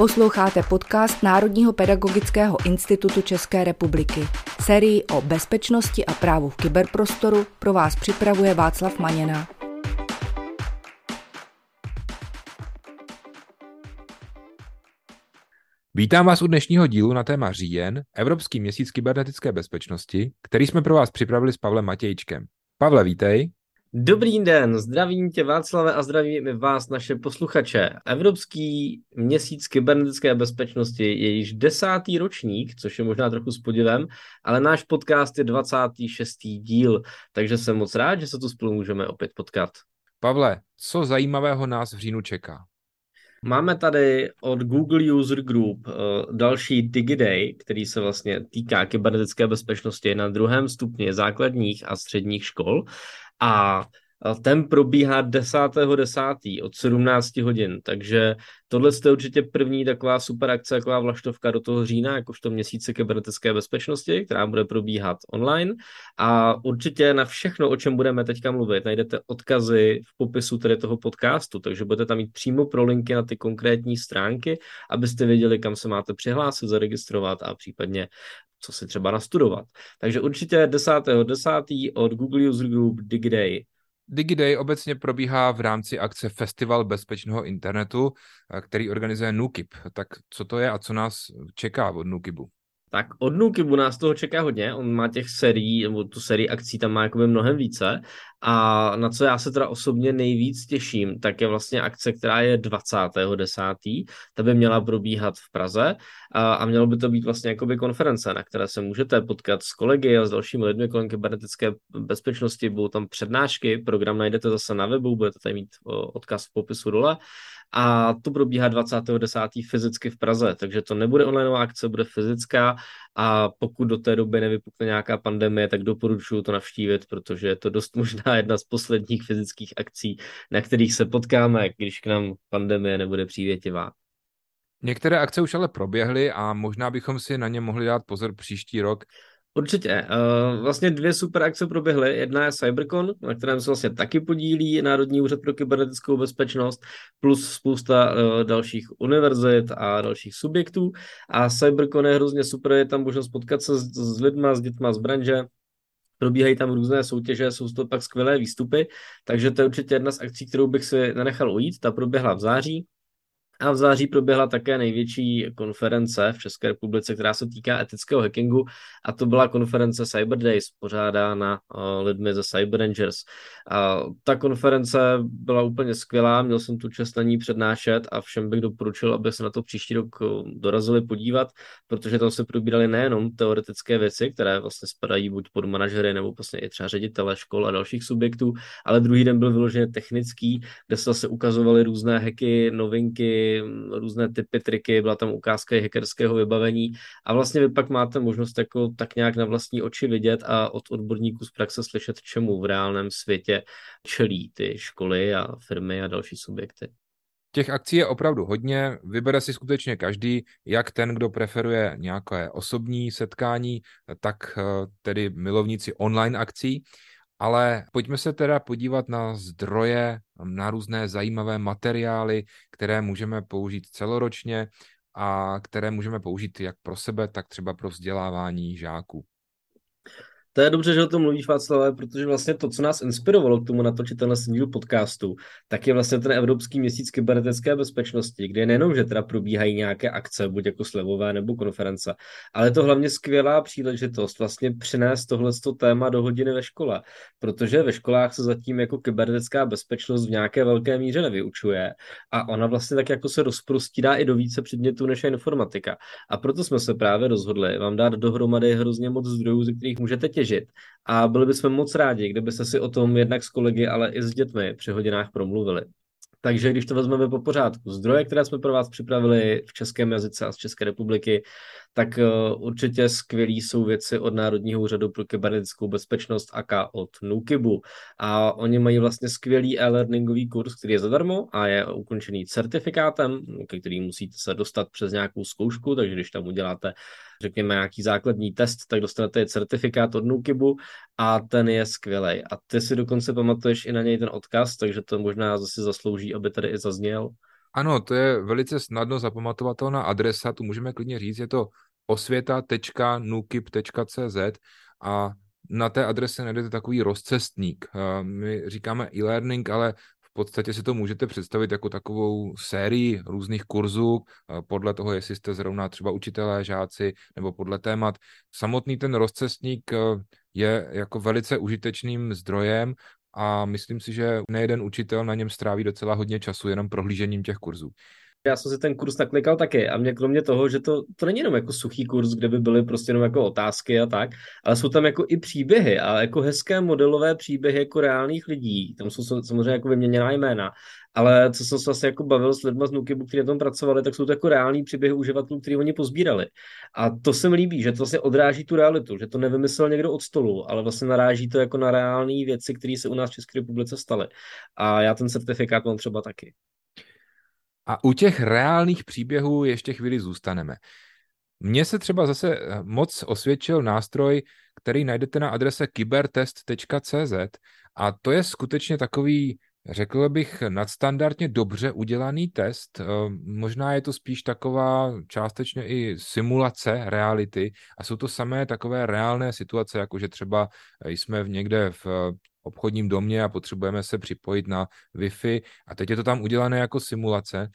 Posloucháte podcast Národního pedagogického institutu České republiky. Sérii o bezpečnosti a právu v kyberprostoru pro vás připravuje Václav Maněna. Vítám vás u dnešního dílu na téma říjen, Evropský měsíc kybernetické bezpečnosti, který jsme pro vás připravili s Pavlem Matějčkem. Pavle, vítej. Dobrý den, zdravím tě Václave a zdravím i vás, naše posluchače. Evropský měsíc kybernetické bezpečnosti je již desátý ročník, což je možná trochu s podivem, ale náš podcast je 26. díl, takže jsem moc rád, že se tu spolu můžeme opět potkat. Pavle, co zajímavého nás v říjnu čeká? Máme tady od Google User Group uh, další DigiDay, který se vlastně týká kybernetické bezpečnosti na druhém stupni základních a středních škol a ten probíhá 10.10. 10. od 17 hodin, takže tohle je určitě první taková super akce, taková vlaštovka do toho října, jakožto měsíce kybernetické bezpečnosti, která bude probíhat online a určitě na všechno, o čem budeme teďka mluvit, najdete odkazy v popisu tedy toho podcastu, takže budete tam mít přímo pro linky na ty konkrétní stránky, abyste věděli, kam se máte přihlásit, zaregistrovat a případně co si třeba nastudovat. Takže určitě 10.10. 10. od Google User Group DigiDay. DigiDay obecně probíhá v rámci akce Festival bezpečného internetu, který organizuje NUKIP. Tak co to je a co nás čeká od NUKIPu? Tak od Nukibu nás toho čeká hodně, on má těch serií, nebo tu sérii akcí tam má jakoby mnohem více. A na co já se teda osobně nejvíc těším, tak je vlastně akce, která je 20.10. Ta by měla probíhat v Praze. A, a mělo by to být vlastně jakoby konference, na které se můžete potkat s kolegy a s dalšími lidmi kolem kybernetické bezpečnosti, budou tam přednášky, program najdete zase na webu, budete tady mít odkaz v popisu dole a to probíhá 20.10. fyzicky v Praze, takže to nebude online akce, bude fyzická a pokud do té doby nevypukne nějaká pandemie, tak doporučuji to navštívit, protože je to dost možná jedna z posledních fyzických akcí, na kterých se potkáme, když k nám pandemie nebude přívětivá. Některé akce už ale proběhly a možná bychom si na ně mohli dát pozor příští rok. Určitě. Uh, vlastně dvě super akce proběhly. Jedna je CyberCon, na kterém se vlastně taky podílí Národní úřad pro kybernetickou bezpečnost, plus spousta uh, dalších univerzit a dalších subjektů. A CyberCon je hrozně super, je tam možnost potkat se s, s lidma, s dětma z branže, probíhají tam různé soutěže, jsou to pak skvělé výstupy, takže to je určitě jedna z akcí, kterou bych si nenechal ujít. Ta proběhla v září, a v září proběhla také největší konference v České republice, která se týká etického hackingu a to byla konference Cyber Days, pořádána uh, lidmi ze Cyber Rangers. A ta konference byla úplně skvělá, měl jsem tu čest na ní přednášet a všem bych doporučil, aby se na to příští rok eh, dorazili podívat, protože tam se probírali nejenom teoretické věci, které vlastně spadají buď pod manažery nebo vlastně i třeba ředitele škol a dalších subjektů, ale druhý den byl vyloženě technický, kde se zase ukazovaly různé hacky, novinky, různé typy, triky, byla tam ukázka i hackerského vybavení a vlastně vy pak máte možnost jako tak nějak na vlastní oči vidět a od odborníků z praxe slyšet, čemu v reálném světě čelí ty školy a firmy a další subjekty. Těch akcí je opravdu hodně, vybere si skutečně každý, jak ten, kdo preferuje nějaké osobní setkání, tak eh, tedy milovníci online akcí. Ale pojďme se teda podívat na zdroje, na různé zajímavé materiály, které můžeme použít celoročně a které můžeme použít jak pro sebe, tak třeba pro vzdělávání žáků. To je dobře, že o tom mluvíš, Václav, protože vlastně to, co nás inspirovalo k tomu natočit tenhle díl podcastu, tak je vlastně ten Evropský měsíc kybernetické bezpečnosti, kde nejenom, že teda probíhají nějaké akce, buď jako slevové nebo konference, ale to hlavně skvělá příležitost vlastně přinést tohle téma do hodiny ve škole, protože ve školách se zatím jako kybernetická bezpečnost v nějaké velké míře nevyučuje a ona vlastně tak jako se rozprostírá i do více předmětů než je informatika. A proto jsme se právě rozhodli vám dát dohromady hrozně moc zdrojů, ze kterých můžete těžit těžit. A byli bychom moc rádi, kdybyste si o tom jednak s kolegy, ale i s dětmi při hodinách promluvili. Takže když to vezmeme po pořádku, zdroje, které jsme pro vás připravili v českém jazyce a z České republiky, tak uh, určitě skvělý jsou věci od Národního úřadu pro kybernetickou bezpečnost AK od Nukibu. A oni mají vlastně skvělý e-learningový kurz, který je zadarmo a je ukončený certifikátem, ke který musíte se dostat přes nějakou zkoušku, takže když tam uděláte řekněme, nějaký základní test, tak dostanete certifikát od Nukibu a ten je skvělý. A ty si dokonce pamatuješ i na něj ten odkaz, takže to možná zase zaslouží, aby tady i zazněl. Ano, to je velice snadno zapamatovatelná adresa, tu můžeme klidně říct, je to osvěta.nukip.cz a na té adrese najdete takový rozcestník. My říkáme e-learning, ale v podstatě si to můžete představit jako takovou sérii různých kurzů, podle toho, jestli jste zrovna třeba učitelé, žáci, nebo podle témat. Samotný ten rozcestník je jako velice užitečným zdrojem a myslím si, že nejeden učitel na něm stráví docela hodně času jenom prohlížením těch kurzů. Já jsem si ten kurz naklikal taky a mě kromě toho, že to, to není jenom jako suchý kurz, kde by byly prostě jenom jako otázky a tak, ale jsou tam jako i příběhy a jako hezké modelové příběhy jako reálných lidí. Tam jsou samozřejmě jako vyměněná jména, ale co jsem se vlastně jako bavil s lidmi z Nukibu, kteří na tom pracovali, tak jsou to jako reální příběhy uživatelů, který oni pozbírali. A to se mi líbí, že to vlastně odráží tu realitu, že to nevymyslel někdo od stolu, ale vlastně naráží to jako na reální věci, které se u nás v České republice staly. A já ten certifikát mám třeba taky. A u těch reálných příběhů ještě chvíli zůstaneme. Mně se třeba zase eh, moc osvědčil nástroj, který najdete na adrese kybertest.cz a to je skutečně takový, řekl bych, nadstandardně dobře udělaný test. Eh, možná je to spíš taková částečně i simulace reality a jsou to samé takové reálné situace, jako že třeba jsme v někde v obchodním domě a potřebujeme se připojit na Wi-Fi a teď je to tam udělané jako simulace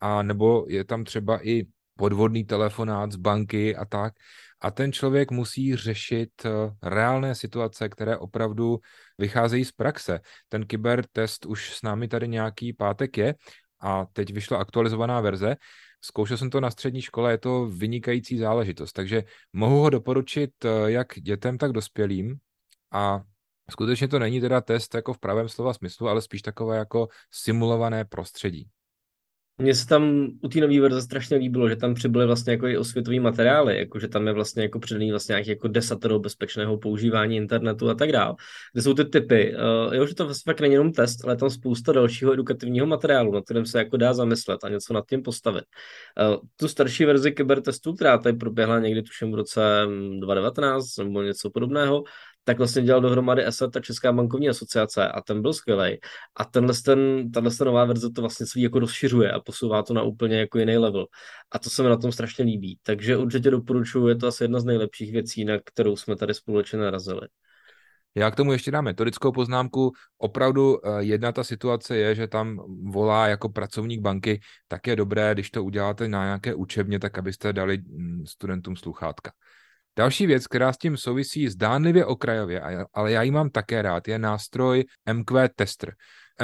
a nebo je tam třeba i podvodný telefonát z banky a tak. A ten člověk musí řešit eh, reálné situace, které opravdu vycházejí z praxe. Ten kybertest už s námi tady nějaký pátek je a teď vyšla aktualizovaná verze. Zkoušel jsem to na střední škole, je to vynikající záležitost, takže mohu ho doporučit eh, jak dětem, tak dospělým a Skutečně to není teda test jako v pravém slova smyslu, ale spíš takové jako simulované prostředí. Mně se tam u té nové verze strašně líbilo, že tam přibyly vlastně jako i osvětové materiály, jako že tam je vlastně jako přidaný vlastně nějaký jako desatero bezpečného používání internetu a tak dále, kde jsou ty typy. Uh, jo, že to vlastně fakt není jenom test, ale tam spousta dalšího edukativního materiálu, na kterém se jako dá zamyslet a něco nad tím postavit. Uh, tu starší verzi kybertestu, která tady proběhla někdy tuším v roce 2019 nebo něco podobného, tak vlastně dělal dohromady ESET ta Česká bankovní asociace a ten byl skvělý. A tenhle ten, tahle nová verze to vlastně svý jako rozšiřuje a posouvá to na úplně jako jiný level. A to se mi na tom strašně líbí. Takže určitě doporučuji, je to asi jedna z nejlepších věcí, na kterou jsme tady společně narazili. Já k tomu ještě dám metodickou poznámku. Opravdu eh, jedna ta situace je, že tam volá jako pracovník banky, tak je dobré, když to uděláte na nějaké učebně, tak abyste dali mm, studentům sluchátka. Další věc, která s tím souvisí zdánlivě okrajově, ale já ji mám také rád, je nástroj MQ Tester.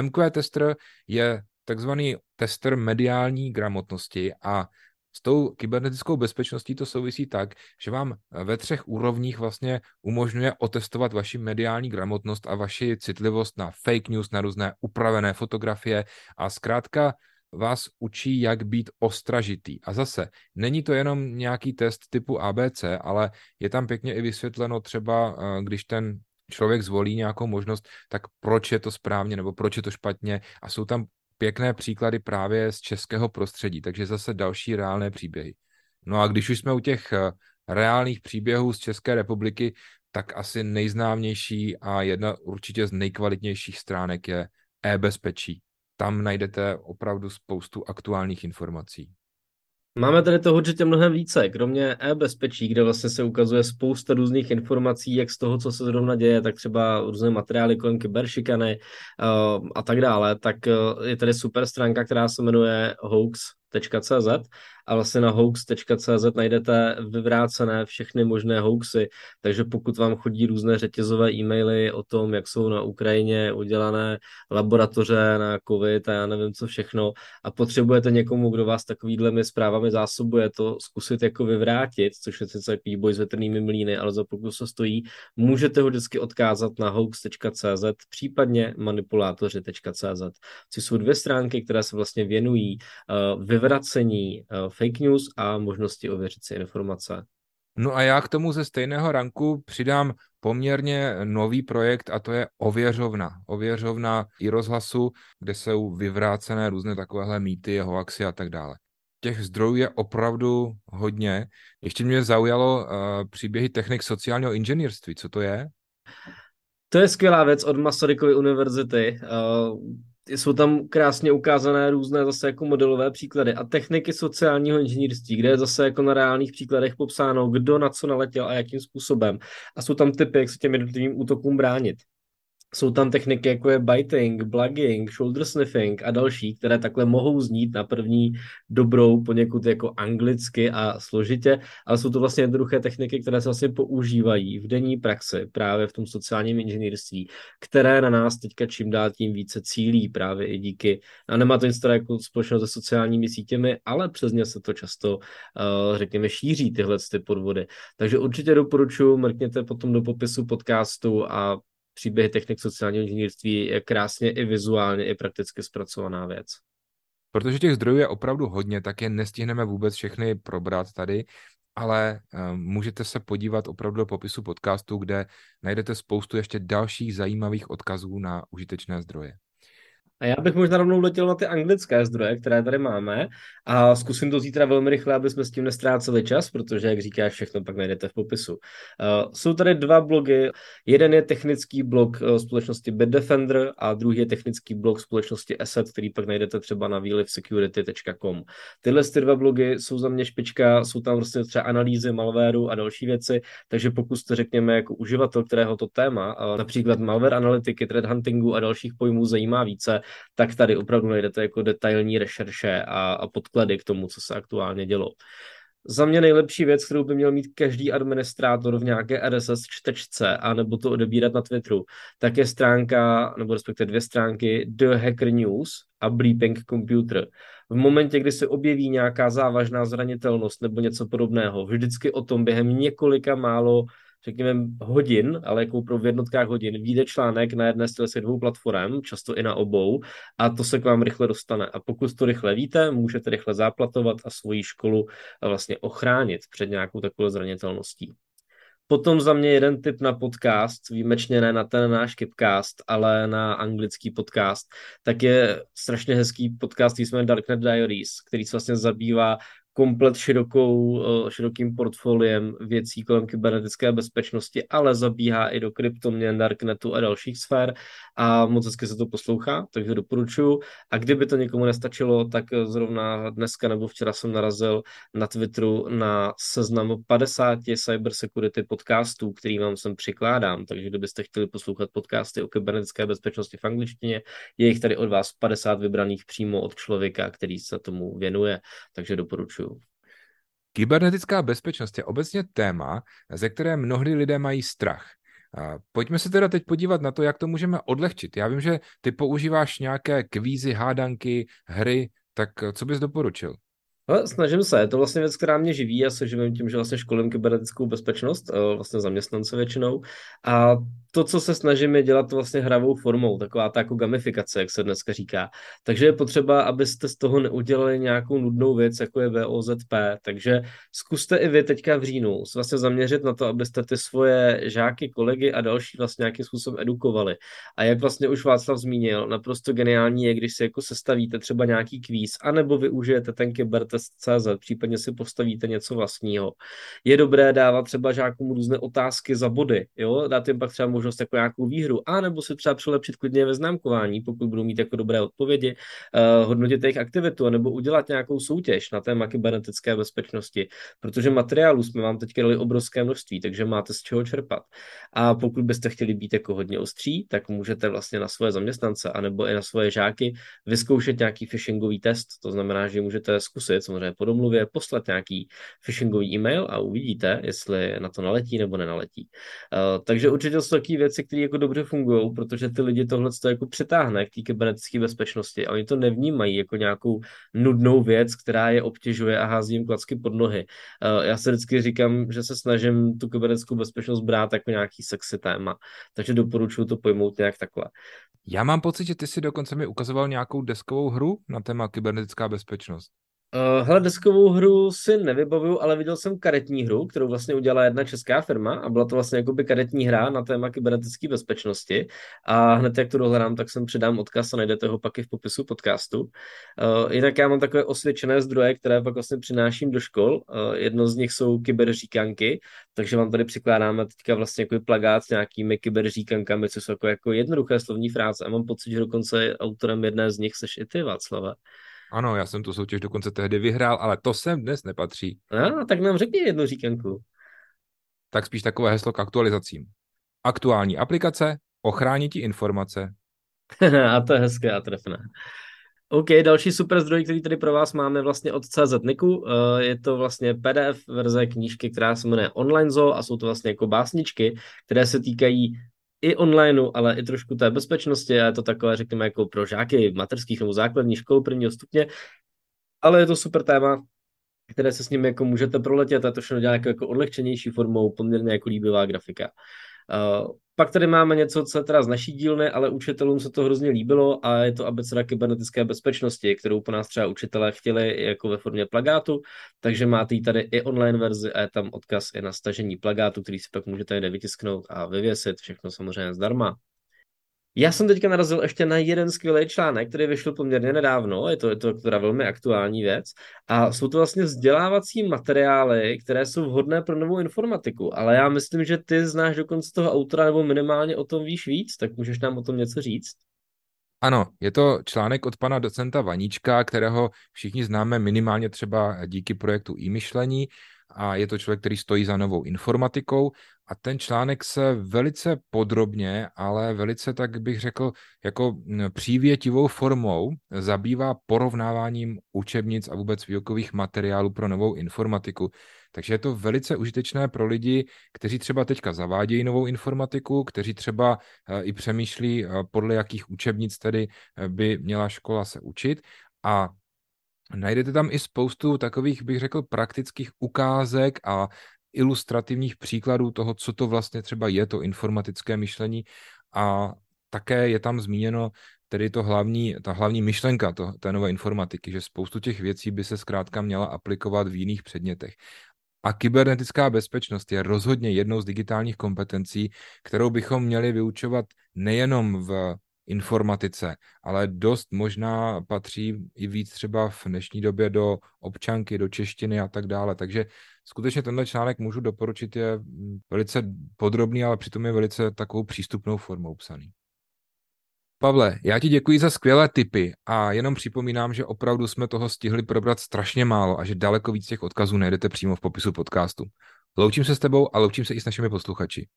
MQ Tester je takzvaný tester mediální gramotnosti a s tou kybernetickou bezpečností to souvisí tak, že vám ve třech úrovních vlastně umožňuje otestovat vaši mediální gramotnost a vaši citlivost na fake news, na různé upravené fotografie a zkrátka vás učí, jak být ostražitý. A zase, není to jenom nějaký test typu ABC, ale je tam pěkně i vysvětleno třeba, eh, když ten člověk zvolí nějakou možnost, tak proč je to správně nebo proč je to špatně a jsou tam pěkné příklady právě z českého prostředí, takže zase další reálné příběhy. No a když už jsme u těch eh, reálných příběhů z České republiky, tak asi nejznámější a jedna určitě z nejkvalitnějších stránek je e-bezpečí tam najdete opravdu spoustu aktuálních informací. Máme tady toho určitě mnohem více, kromě e-bezpečí, kde vlastně se ukazuje spousta různých informací, jak z toho, co se zrovna děje, tak třeba různé materiály kolem kyberšikany uh, a tak dále, tak uh, je tady super stránka, která se jmenuje hoax.cz a vlastně na hoax.cz najdete vyvrácené všechny možné hoaxy, takže pokud vám chodí různé řetězové e-maily o tom, jak jsou na Ukrajině udělané laboratoře na covid a já nevím co všechno a potřebujete někomu, kdo vás takovýhle zprávami zásobuje, to zkusit jako vyvrátit, což je sice takový boj s větrnými mlíny, ale za pokud se stojí, můžete ho vždycky odkázat na hoax.cz, případně manipulátoři.cz, což jsou dvě stránky, které se vlastně věnují uh, vyvracení uh, fake news a možnosti ověřit si informace. No a já k tomu ze stejného ranku přidám poměrně nový projekt a to je Ověřovna. Ověřovna i rozhlasu, kde jsou vyvrácené různé takovéhle mýty, hoaxy a tak dále. Těch zdrojů je opravdu hodně. Ještě mě zaujalo uh, příběhy technik sociálního inženýrství. Co to je? To je skvělá věc od Masarykovy univerzity. Uh, jsou tam krásně ukázané různé zase jako modelové příklady a techniky sociálního inženýrství, kde je zase jako na reálných příkladech popsáno, kdo na co naletěl a jakým způsobem. A jsou tam typy, jak se těm jednotlivým útokům bránit. Jsou tam techniky jako je biting, plugging, shoulder sniffing a další, které takhle mohou znít na první dobrou poněkud jako anglicky a složitě, ale jsou to vlastně jednoduché techniky, které se vlastně používají v denní praxi právě v tom sociálním inženýrství, které na nás teďka čím dál tím více cílí právě i díky, a nemá to nic jako společnost se sociálními sítěmi, ale přes ně se to často, uh, řekněme, šíří tyhle ty podvody. Takže určitě doporučuji, mrkněte potom do popisu podcastu a příběhy technik sociálního inženýrství je krásně i vizuálně, i prakticky zpracovaná věc. Protože těch zdrojů je opravdu hodně, tak je nestihneme vůbec všechny probrat tady, ale uh, můžete se podívat opravdu do popisu podcastu, kde najdete spoustu ještě dalších zajímavých odkazů na užitečné zdroje. A já bych možná rovnou letěl na ty anglické zdroje, které tady máme a zkusím to zítra velmi rychle, aby jsme s tím nestráceli čas, protože, jak říkáš, všechno pak najdete v popisu. Uh, jsou tady dva blogy. Jeden je technický blog uh, společnosti Bitdefender a druhý je technický blog společnosti Asset, který pak najdete třeba na wheelifsecurity.com. Tyhle ty dva blogy jsou za mě špička, jsou tam prostě třeba analýzy malwareu a další věci, takže pokud jste, řekněme, jako uživatel, kterého to téma, uh, například malware analytiky, threat huntingu a dalších pojmů zajímá více, tak tady opravdu najdete jako detailní rešerše a, a podklady k tomu, co se aktuálně dělo. Za mě nejlepší věc, kterou by měl mít každý administrátor v nějaké RSS čtečce, a nebo to odebírat na Twitteru, tak je stránka, nebo respektive dvě stránky The Hacker News a Bleeping Computer. V momentě, kdy se objeví nějaká závažná zranitelnost nebo něco podobného, vždycky o tom během několika málo řekněme, hodin, ale jako pro v jednotkách hodin, vyjde článek na jedné z těch dvou platform, často i na obou, a to se k vám rychle dostane. A pokud to rychle víte, můžete rychle záplatovat a svoji školu vlastně ochránit před nějakou takovou zranitelností. Potom za mě jeden tip na podcast, výjimečně ne na ten náš Kipcast, ale na anglický podcast, tak je strašně hezký podcast, který jmenuje Darknet Diaries, který se vlastně zabývá komplet širokou, eh, širokým portfoliem věcí kolem kybernetické bezpečnosti, ale zabíhá i do kryptoměn, darknetu a dalších sfér a moc hezky se to poslouchá, takže doporučuji. A kdyby to někomu nestačilo, tak zrovna dneska nebo včera jsem narazil na Twitteru na seznam 50 cybersecurity podcastů, který vám sem přikládám, takže kdybyste chtěli poslouchat podcasty o kybernetické bezpečnosti v angličtině, je jich tady od vás 50 vybraných přímo od člověka, který se tomu věnuje, takže doporučuji. Kybernetická bezpečnost je obecně téma, ze které mnohdy lidé mají strach. Pojďme se teda teď podívat na to, jak to můžeme odlehčit. Já vím, že ty používáš nějaké kvízy, hádanky, hry, tak co bys doporučil? Ale snažím se, je to vlastně věc, která mě živí, já se živím tím, že vlastně školím kybernetickou bezpečnost, eh, vlastně zaměstnance většinou a to, co se snažím, je dělat vlastně hravou formou, taková ta jako gamifikace, jak se dneska říká. Takže je potřeba, abyste z toho neudělali nějakou nudnou věc, jako je VOZP. Takže zkuste i vy teďka v říjnu vlastně zaměřit na to, abyste ty svoje žáky, kolegy a další vlastně nějakým způsobem edukovali. A jak vlastně už Václav zmínil, naprosto geniální je, když si jako sestavíte třeba nějaký kvíz, anebo využijete ten kybertest.cz, případně si postavíte něco vlastního. Je dobré dávat třeba žákům různé otázky za body, jo? dát jim pak třeba možnost jako nějakou výhru, a nebo si třeba přilepšit klidně ve známkování, pokud budou mít jako dobré odpovědi, uh, hodnotit jejich aktivitu, nebo udělat nějakou soutěž na téma kybernetické bezpečnosti, protože materiálů jsme vám teď dali obrovské množství, takže máte z čeho čerpat. A pokud byste chtěli být jako hodně ostří, tak můžete vlastně na svoje zaměstnance anebo i na svoje žáky vyzkoušet nějaký phishingový test. To znamená, že můžete zkusit samozřejmě po domluvě poslat nějaký phishingový e-mail a uvidíte, jestli na to naletí nebo nenaletí. Uh, takže určitě jsou takové věci, které jako dobře fungují, protože ty lidi tohle to jako přetáhne k té kybernetické bezpečnosti a oni to nevnímají jako nějakou nudnou věc, která je obtěžuje a hází jim klacky pod nohy. Uh, já se vždycky říkám, že se snažím tu kybernetickou bezpečnost brát jako nějaký sexy téma, takže doporučuji to pojmout nějak takhle. Já mám pocit, že ty si dokonce mi ukazoval nějakou deskovou hru na téma kybernetická bezpečnost. Uh, hele, deskovou hru si nevybavuju, ale viděl jsem karetní hru, kterou vlastně udělala jedna česká firma a byla to vlastně jakoby karetní hra na téma kybernetické bezpečnosti a hned jak to dohledám, tak jsem přidám odkaz a najdete ho pak i v popisu podcastu. Uh, jinak já mám takové osvědčené zdroje, které pak vlastně přináším do škol. Uh, jedno z nich jsou kyberříkanky, takže vám tady přikládáme teďka vlastně jako plagát s nějakými kyberříkankami, co jsou jako, jako jednoduché slovní fráze a mám pocit, že dokonce autorem jedné z nich seš i ty, Václava. Ano, já jsem tu soutěž dokonce tehdy vyhrál, ale to sem dnes nepatří. No, tak nám řekni jednu říkanku. Tak spíš takové heslo k aktualizacím. Aktuální aplikace, ochrání ti informace. a to je hezké a trefné. OK, další super zdroj, který tady pro vás máme vlastně od CZ Niku. Eh, je to vlastně PDF verze knížky, která se jmenuje Online Zoo a jsou to vlastně jako básničky, které se týkají i onlineu, ale i trošku té bezpečnosti a je to takové, řekněme, jako pro žáky materských nebo základních škol prvního stupně, ale je to super téma, které se s nimi jako můžete proletět a to všechno dělá jako, jako odlehčenější formou, poměrně jako líbivá grafika. Uh, pak tady máme něco, co je teda z naší dílny, ale učitelům se to hrozně líbilo a je to abeceda kybernetické bezpečnosti, kterou po nás třeba učitelé chtěli jako ve formě plagátu, takže máte ji tady i online verzi a je tam odkaz i na stažení plagátu, který si pak můžete jde vytisknout a vyvěsit, všechno samozřejmě zdarma. Já jsem teďka narazil ještě na jeden skvělý článek, který vyšel poměrně nedávno, je to, je to teda velmi aktuální věc, a jsou to vlastně vzdělávací materiály, které jsou vhodné pro novou informatiku, ale já myslím, že ty znáš dokonce toho autora, nebo minimálně o tom víš víc, tak můžeš nám o tom něco říct? Ano, je to článek od pana docenta Vaníčka, kterého všichni známe minimálně třeba díky projektu e-myšlení a je to člověk, který stojí za novou informatikou a ten článek se velice podrobně, ale velice, tak bych řekl, jako přívětivou formou zabývá porovnáváním učebnic a vůbec výukových materiálů pro novou informatiku. Takže je to velice užitečné pro lidi, kteří třeba teďka zavádějí novou informatiku, kteří třeba eh, i přemýšlí, eh, podle jakých učebnic tedy eh, by měla škola se učit. A Najdete tam i spoustu takových, bych řekl, praktických ukázek a ilustrativních příkladů toho, co to vlastně třeba je, to informatické myšlení a také je tam zmíněno tedy to hlavní, ta hlavní myšlenka to, té nové informatiky, že spoustu těch věcí by se zkrátka měla aplikovat v jiných předmětech. A kybernetická bezpečnost je rozhodně jednou z digitálních kompetencí, kterou bychom měli vyučovat nejenom v informatice, ale dost možná patří i víc třeba v dnešní době do občanky, do češtiny a tak dále. Takže skutečně tenhle článek můžu doporučit, je velice podrobný, ale přitom je velice takovou přístupnou formou psaný. Pavle, já ti děkuji za skvělé tipy a jenom připomínám, že opravdu jsme toho stihli probrat strašně málo a že daleko víc těch odkazů najdete přímo v popisu podcastu. Loučím se s tebou a loučím se i s našimi posluchači.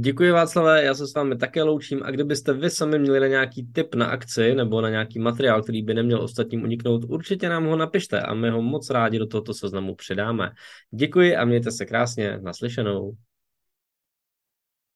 Děkuji Václavé, já se s vámi také loučím a kdybyste vy sami měli na nějaký tip na akci nebo na nějaký materiál, který by neměl ostatním uniknout, určitě nám ho napište a my ho moc rádi do tohoto seznamu přidáme. Děkuji a mějte se krásně, naslyšenou.